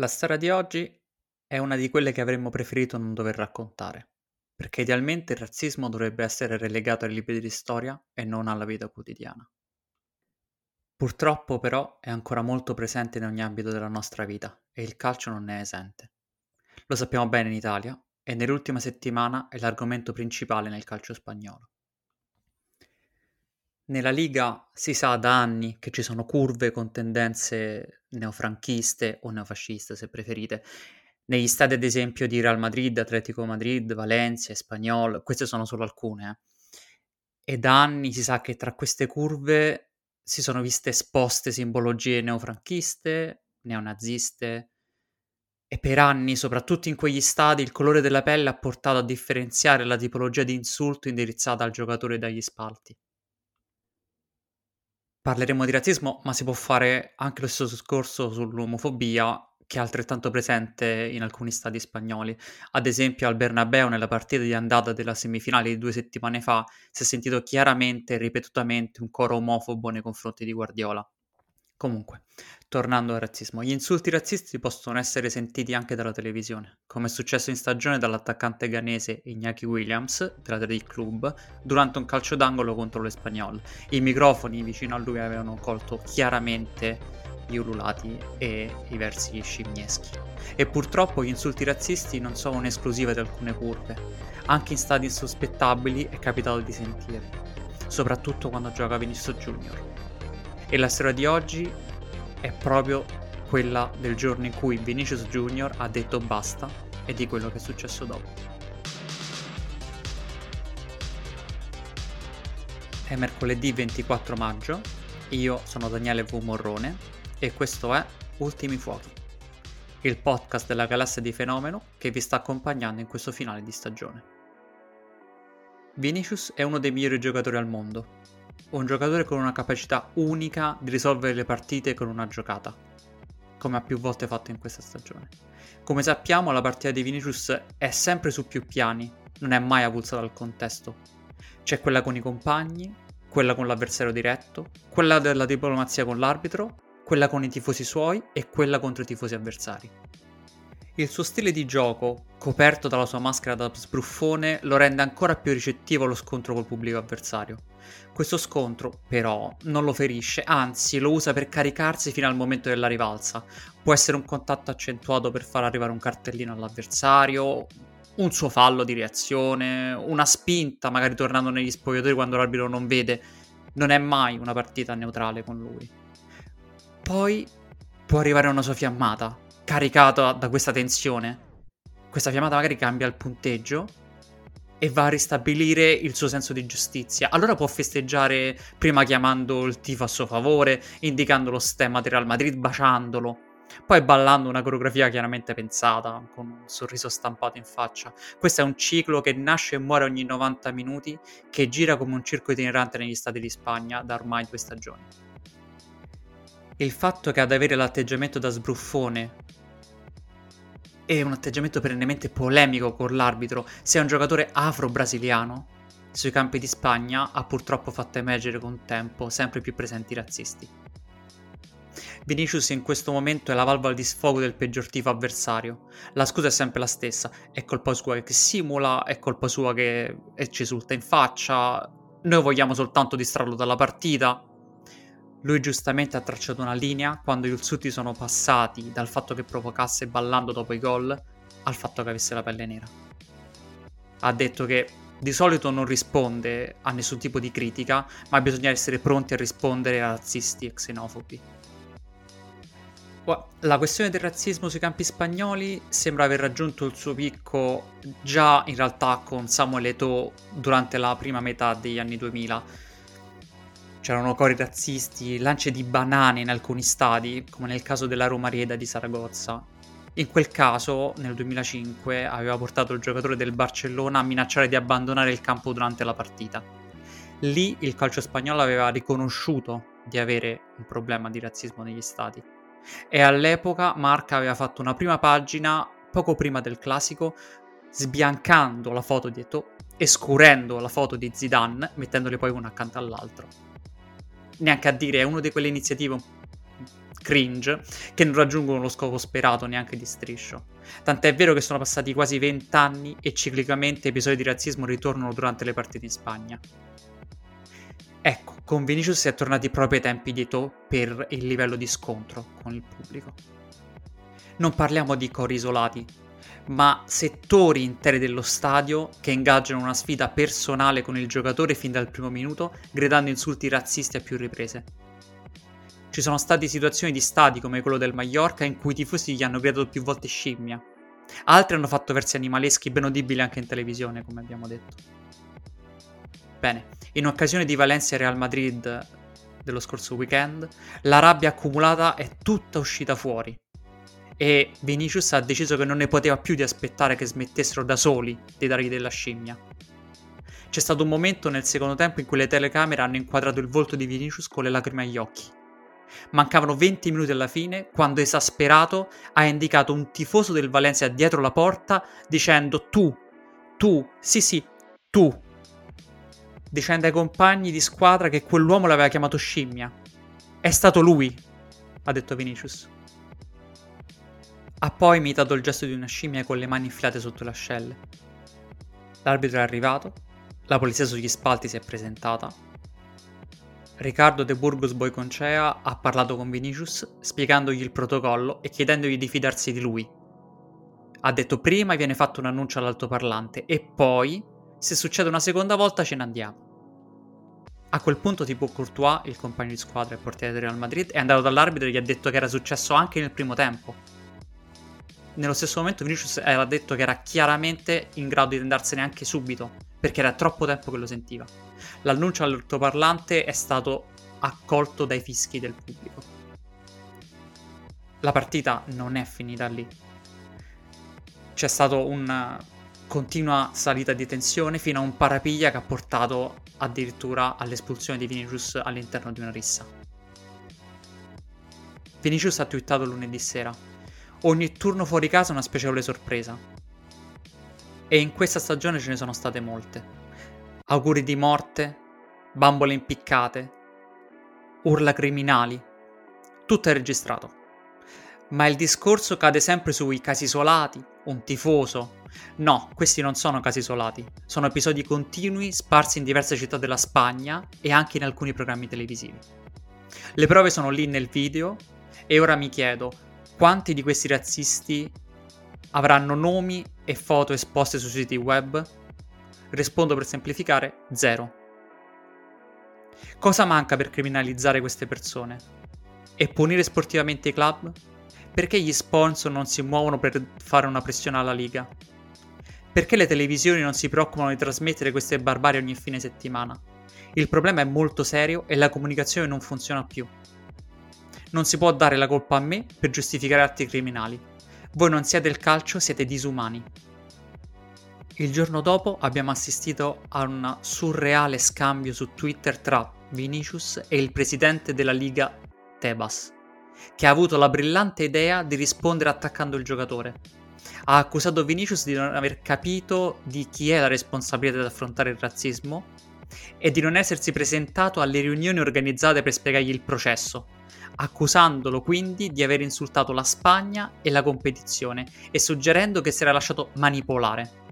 La storia di oggi è una di quelle che avremmo preferito non dover raccontare, perché idealmente il razzismo dovrebbe essere relegato ai libri di storia e non alla vita quotidiana. Purtroppo però è ancora molto presente in ogni ambito della nostra vita e il calcio non ne è esente. Lo sappiamo bene in Italia e nell'ultima settimana è l'argomento principale nel calcio spagnolo. Nella Liga si sa da anni che ci sono curve con tendenze neofranchiste o neofasciste, se preferite. Negli stadi, ad esempio, di Real Madrid, Atletico Madrid, Valencia, Espagnol, queste sono solo alcune. Eh. E da anni si sa che tra queste curve si sono viste esposte simbologie neofranchiste, neonaziste, e per anni, soprattutto in quegli stadi, il colore della pelle ha portato a differenziare la tipologia di insulto indirizzata al giocatore dagli spalti. Parleremo di razzismo, ma si può fare anche lo stesso discorso sull'omofobia, che è altrettanto presente in alcuni stadi spagnoli. Ad esempio al Bernabeu, nella partita di andata della semifinale di due settimane fa, si è sentito chiaramente e ripetutamente un coro omofobo nei confronti di Guardiola. Comunque, tornando al razzismo, gli insulti razzisti possono essere sentiti anche dalla televisione, come è successo in stagione dall'attaccante ghanese Iñaki Williams dell'Athletic Club durante un calcio d'angolo contro l'Espagnol. I microfoni vicino a lui avevano colto chiaramente gli ululati e i versi scimmieschi. E purtroppo gli insulti razzisti non sono un'esclusiva di alcune curve. Anche in stadi insospettabili è capitato di sentire, soprattutto quando gioca Vinicius Junior. E la storia di oggi è proprio quella del giorno in cui Vinicius Junior ha detto basta e di quello che è successo dopo. È mercoledì 24 maggio, io sono Daniele V. Morrone e questo è Ultimi Fuochi, il podcast della galassia di Fenomeno che vi sta accompagnando in questo finale di stagione. Vinicius è uno dei migliori giocatori al mondo un giocatore con una capacità unica di risolvere le partite con una giocata, come ha più volte fatto in questa stagione. Come sappiamo, la partita di Vinicius è sempre su più piani, non è mai avulsa dal contesto. C'è quella con i compagni, quella con l'avversario diretto, quella della diplomazia con l'arbitro, quella con i tifosi suoi e quella contro i tifosi avversari. Il suo stile di gioco, coperto dalla sua maschera da sbruffone, lo rende ancora più ricettivo allo scontro col pubblico avversario. Questo scontro, però, non lo ferisce, anzi lo usa per caricarsi fino al momento della rivalsa. Può essere un contatto accentuato per far arrivare un cartellino all'avversario, un suo fallo di reazione, una spinta, magari tornando negli spogliatori quando l'arbitro non vede. Non è mai una partita neutrale con lui. Poi può arrivare una sua fiammata, caricato da questa tensione. Questa fiammata magari cambia il punteggio e va a ristabilire il suo senso di giustizia. Allora può festeggiare prima chiamando il tifo a suo favore, indicando lo stemma di Real Madrid, baciandolo, poi ballando una coreografia chiaramente pensata, con un sorriso stampato in faccia. Questo è un ciclo che nasce e muore ogni 90 minuti, che gira come un circo itinerante negli stati di Spagna da ormai due stagioni. Il fatto che ad avere l'atteggiamento da sbruffone e un atteggiamento perennemente polemico con l'arbitro, sia un giocatore afro-brasiliano, sui campi di Spagna ha purtroppo fatto emergere con tempo sempre più presenti razzisti. Vinicius in questo momento è la valvola di sfogo del peggior tifo avversario. La scusa è sempre la stessa, è colpa sua che simula, è colpa sua che ci esulta in faccia, noi vogliamo soltanto distrarlo dalla partita, lui giustamente ha tracciato una linea quando gli Ulsuti sono passati dal fatto che provocasse ballando dopo i gol al fatto che avesse la pelle nera. Ha detto che di solito non risponde a nessun tipo di critica, ma bisogna essere pronti a rispondere a razzisti e xenofobi. La questione del razzismo sui campi spagnoli sembra aver raggiunto il suo picco già in realtà con Samuel Eto'o durante la prima metà degli anni 2000 C'erano cori razzisti, lance di banane in alcuni stadi, come nel caso della Roma Rieda di Saragozza. In quel caso, nel 2005, aveva portato il giocatore del Barcellona a minacciare di abbandonare il campo durante la partita. Lì il calcio spagnolo aveva riconosciuto di avere un problema di razzismo negli stadi. E all'epoca Marca aveva fatto una prima pagina poco prima del classico, sbiancando la foto di Eto'o e scurendo la foto di Zidane, mettendole poi una accanto all'altro neanche a dire, è una di quelle iniziative cringe che non raggiungono lo scopo sperato neanche di striscio. Tant'è vero che sono passati quasi vent'anni e ciclicamente episodi di razzismo ritornano durante le partite in Spagna. Ecco, con Vinicius è tornati proprio ai tempi di To per il livello di scontro con il pubblico. Non parliamo di cori isolati, ma settori interi dello stadio che ingaggiano una sfida personale con il giocatore fin dal primo minuto, gridando insulti razzisti a più riprese. Ci sono state situazioni di stadi come quello del Mallorca in cui i tifosi gli hanno gridato più volte scimmia. Altri hanno fatto versi animaleschi ben udibili anche in televisione, come abbiamo detto. Bene, in occasione di Valencia Real Madrid dello scorso weekend, la rabbia accumulata è tutta uscita fuori. E Vinicius ha deciso che non ne poteva più di aspettare che smettessero da soli di dargli della scimmia. C'è stato un momento nel secondo tempo in cui le telecamere hanno inquadrato il volto di Vinicius con le lacrime agli occhi Mancavano 20 minuti alla fine quando esasperato ha indicato un tifoso del Valencia dietro la porta dicendo tu, tu, sì sì, tu. Dicendo ai compagni di squadra che quell'uomo l'aveva chiamato scimmia. È stato lui, ha detto Vinicius. Ha poi imitato il gesto di una scimmia con le mani infilate sotto le ascelle. L'arbitro è arrivato, la polizia sugli spalti si è presentata Riccardo De Burgos Boiconcea ha parlato con Vinicius spiegandogli il protocollo e chiedendogli di fidarsi di lui. Ha detto prima viene fatto un annuncio all'altoparlante e poi, se succede una seconda volta, ce ne andiamo. A quel punto tipo Courtois, il compagno di squadra e portiere del Real Madrid, è andato dall'arbitro e gli ha detto che era successo anche nel primo tempo. Nello stesso momento Vinicius aveva detto che era chiaramente in grado di andarsene anche subito, perché era troppo tempo che lo sentiva. L'annuncio all'altoparlante è stato accolto dai fischi del pubblico. La partita non è finita lì. C'è stata una continua salita di tensione fino a un parapiglia che ha portato addirittura all'espulsione di Vinicius all'interno di una rissa. Vinicius ha twittato lunedì sera. Ogni turno fuori casa una spiacevole sorpresa. E in questa stagione ce ne sono state molte auguri di morte, bambole impiccate, urla criminali. Tutto è registrato. Ma il discorso cade sempre sui casi isolati, un tifoso. No, questi non sono casi isolati, sono episodi continui sparsi in diverse città della Spagna e anche in alcuni programmi televisivi. Le prove sono lì nel video e ora mi chiedo quanti di questi razzisti avranno nomi e foto esposte sui siti web Rispondo per semplificare, zero. Cosa manca per criminalizzare queste persone? E punire sportivamente i club? Perché gli sponsor non si muovono per fare una pressione alla Liga? Perché le televisioni non si preoccupano di trasmettere queste barbarie ogni fine settimana? Il problema è molto serio e la comunicazione non funziona più. Non si può dare la colpa a me per giustificare atti criminali. Voi non siete il calcio, siete disumani. Il giorno dopo abbiamo assistito a un surreale scambio su Twitter tra Vinicius e il presidente della Liga Tebas, che ha avuto la brillante idea di rispondere attaccando il giocatore. Ha accusato Vinicius di non aver capito di chi è la responsabilità di affrontare il razzismo e di non essersi presentato alle riunioni organizzate per spiegargli il processo, accusandolo quindi di aver insultato la Spagna e la competizione e suggerendo che si era lasciato manipolare.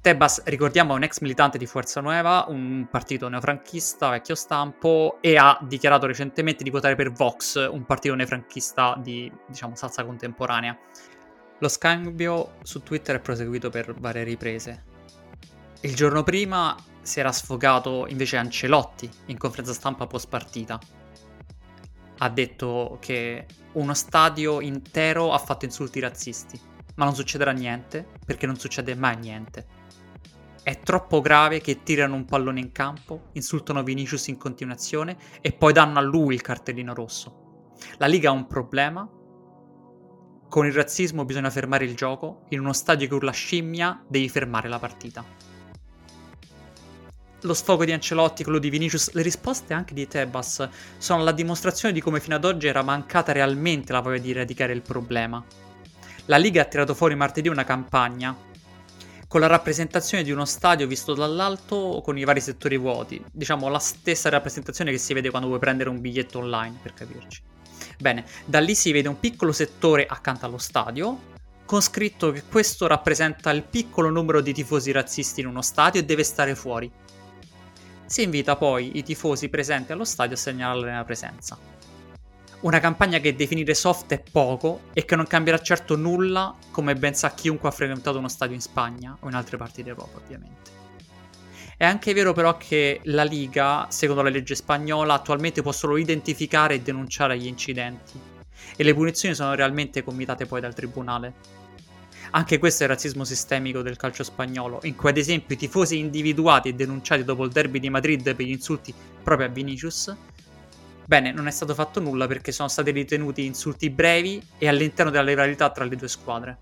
Tebas, ricordiamo, è un ex militante di Forza Nueva, un partito neofranchista, vecchio stampo, e ha dichiarato recentemente di votare per Vox, un partito neofranchista di, diciamo, salsa contemporanea. Lo scambio su Twitter è proseguito per varie riprese. Il giorno prima si era sfogato invece Ancelotti in conferenza stampa post partita. Ha detto che uno stadio intero ha fatto insulti razzisti, ma non succederà niente perché non succede mai niente. È troppo grave che tirano un pallone in campo, insultano Vinicius in continuazione e poi danno a lui il cartellino rosso. La Liga ha un problema. Con il razzismo bisogna fermare il gioco. In uno stadio che urla scimmia devi fermare la partita. Lo sfogo di Ancelotti, quello di Vinicius, le risposte anche di Tebas sono la dimostrazione di come fino ad oggi era mancata realmente la voglia di eradicare il problema. La Liga ha tirato fuori martedì una campagna con la rappresentazione di uno stadio visto dall'alto con i vari settori vuoti. Diciamo la stessa rappresentazione che si vede quando vuoi prendere un biglietto online, per capirci. Bene, da lì si vede un piccolo settore accanto allo stadio, con scritto che questo rappresenta il piccolo numero di tifosi razzisti in uno stadio e deve stare fuori. Si invita poi i tifosi presenti allo stadio a segnalare la presenza. Una campagna che definire soft è poco e che non cambierà certo nulla, come ben sa chiunque ha frequentato uno stadio in Spagna o in altre parti d'Europa, ovviamente. È anche vero però che la Liga, secondo la legge spagnola, attualmente può solo identificare e denunciare gli incidenti e le punizioni sono realmente commitate poi dal tribunale. Anche questo è il razzismo sistemico del calcio spagnolo, in cui ad esempio i tifosi individuati e denunciati dopo il derby di Madrid per gli insulti proprio a Vinicius, bene, non è stato fatto nulla perché sono stati ritenuti insulti brevi e all'interno della rivalità tra le due squadre.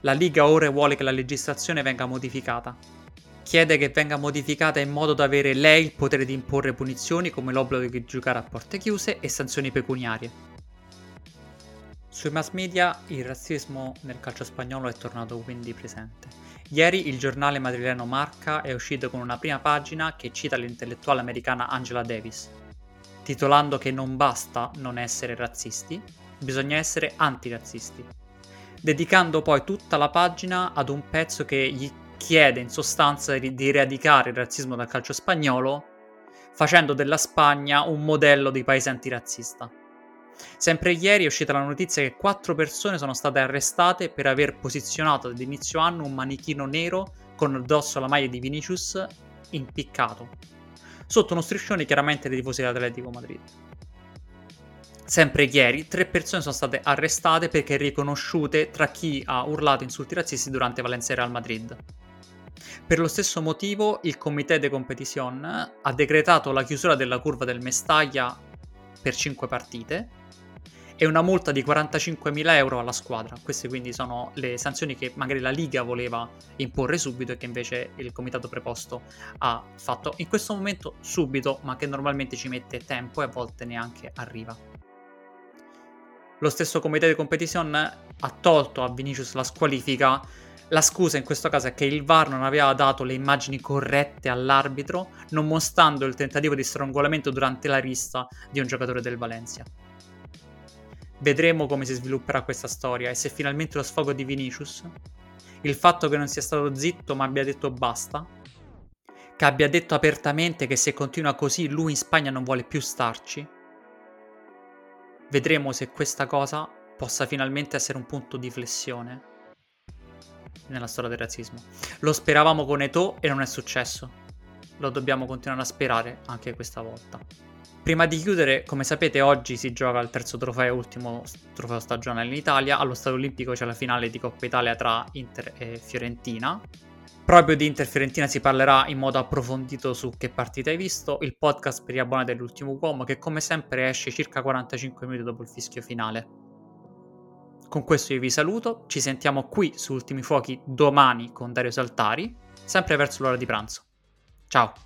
La Liga ora vuole che la legislazione venga modificata. Chiede che venga modificata in modo da avere lei il potere di imporre punizioni come l'obbligo di giocare a porte chiuse e sanzioni pecuniarie. Sui mass media il razzismo nel calcio spagnolo è tornato quindi presente. Ieri il giornale madrileno Marca è uscito con una prima pagina che cita l'intellettuale americana Angela Davis, titolando che non basta non essere razzisti, bisogna essere antirazzisti, dedicando poi tutta la pagina ad un pezzo che gli chiede in sostanza di eradicare il razzismo dal calcio spagnolo, facendo della Spagna un modello di paese antirazzista. Sempre ieri è uscita la notizia che quattro persone sono state arrestate per aver posizionato ad inizio anno un manichino nero con addosso la maglia di Vinicius impiccato, sotto uno striscione chiaramente dei tifosi dell'Atletico Madrid. Sempre ieri, tre persone sono state arrestate perché riconosciute tra chi ha urlato insulti razzisti durante Valencia Real Madrid. Per lo stesso motivo, il Comité de Competition ha decretato la chiusura della curva del Mestaglia per 5 partite e una multa di 45.000 euro alla squadra. Queste quindi sono le sanzioni che magari la Liga voleva imporre subito e che invece il comitato preposto ha fatto in questo momento subito, ma che normalmente ci mette tempo e a volte neanche arriva. Lo stesso comitato di competition ha tolto a Vinicius la squalifica. La scusa in questo caso è che il VAR non aveva dato le immagini corrette all'arbitro, non mostrando il tentativo di strangolamento durante la rissa di un giocatore del Valencia. Vedremo come si svilupperà questa storia e se finalmente lo sfogo di Vinicius, il fatto che non sia stato zitto ma abbia detto basta, che abbia detto apertamente che se continua così lui in Spagna non vuole più starci, vedremo se questa cosa possa finalmente essere un punto di flessione nella storia del razzismo. Lo speravamo con Eto e non è successo. Lo dobbiamo continuare a sperare anche questa volta. Prima di chiudere, come sapete, oggi si gioca il terzo trofeo, ultimo trofeo stagionale in Italia. Allo Stadio Olimpico c'è la finale di Coppa Italia tra Inter e Fiorentina. Proprio di Inter Fiorentina si parlerà in modo approfondito su che partita hai visto. Il podcast per gli abbonati dell'ultimo uomo, che come sempre esce circa 45 minuti dopo il fischio finale. Con questo io vi saluto, ci sentiamo qui su Ultimi Fuochi domani con Dario Saltari, sempre verso l'ora di pranzo. Ciao!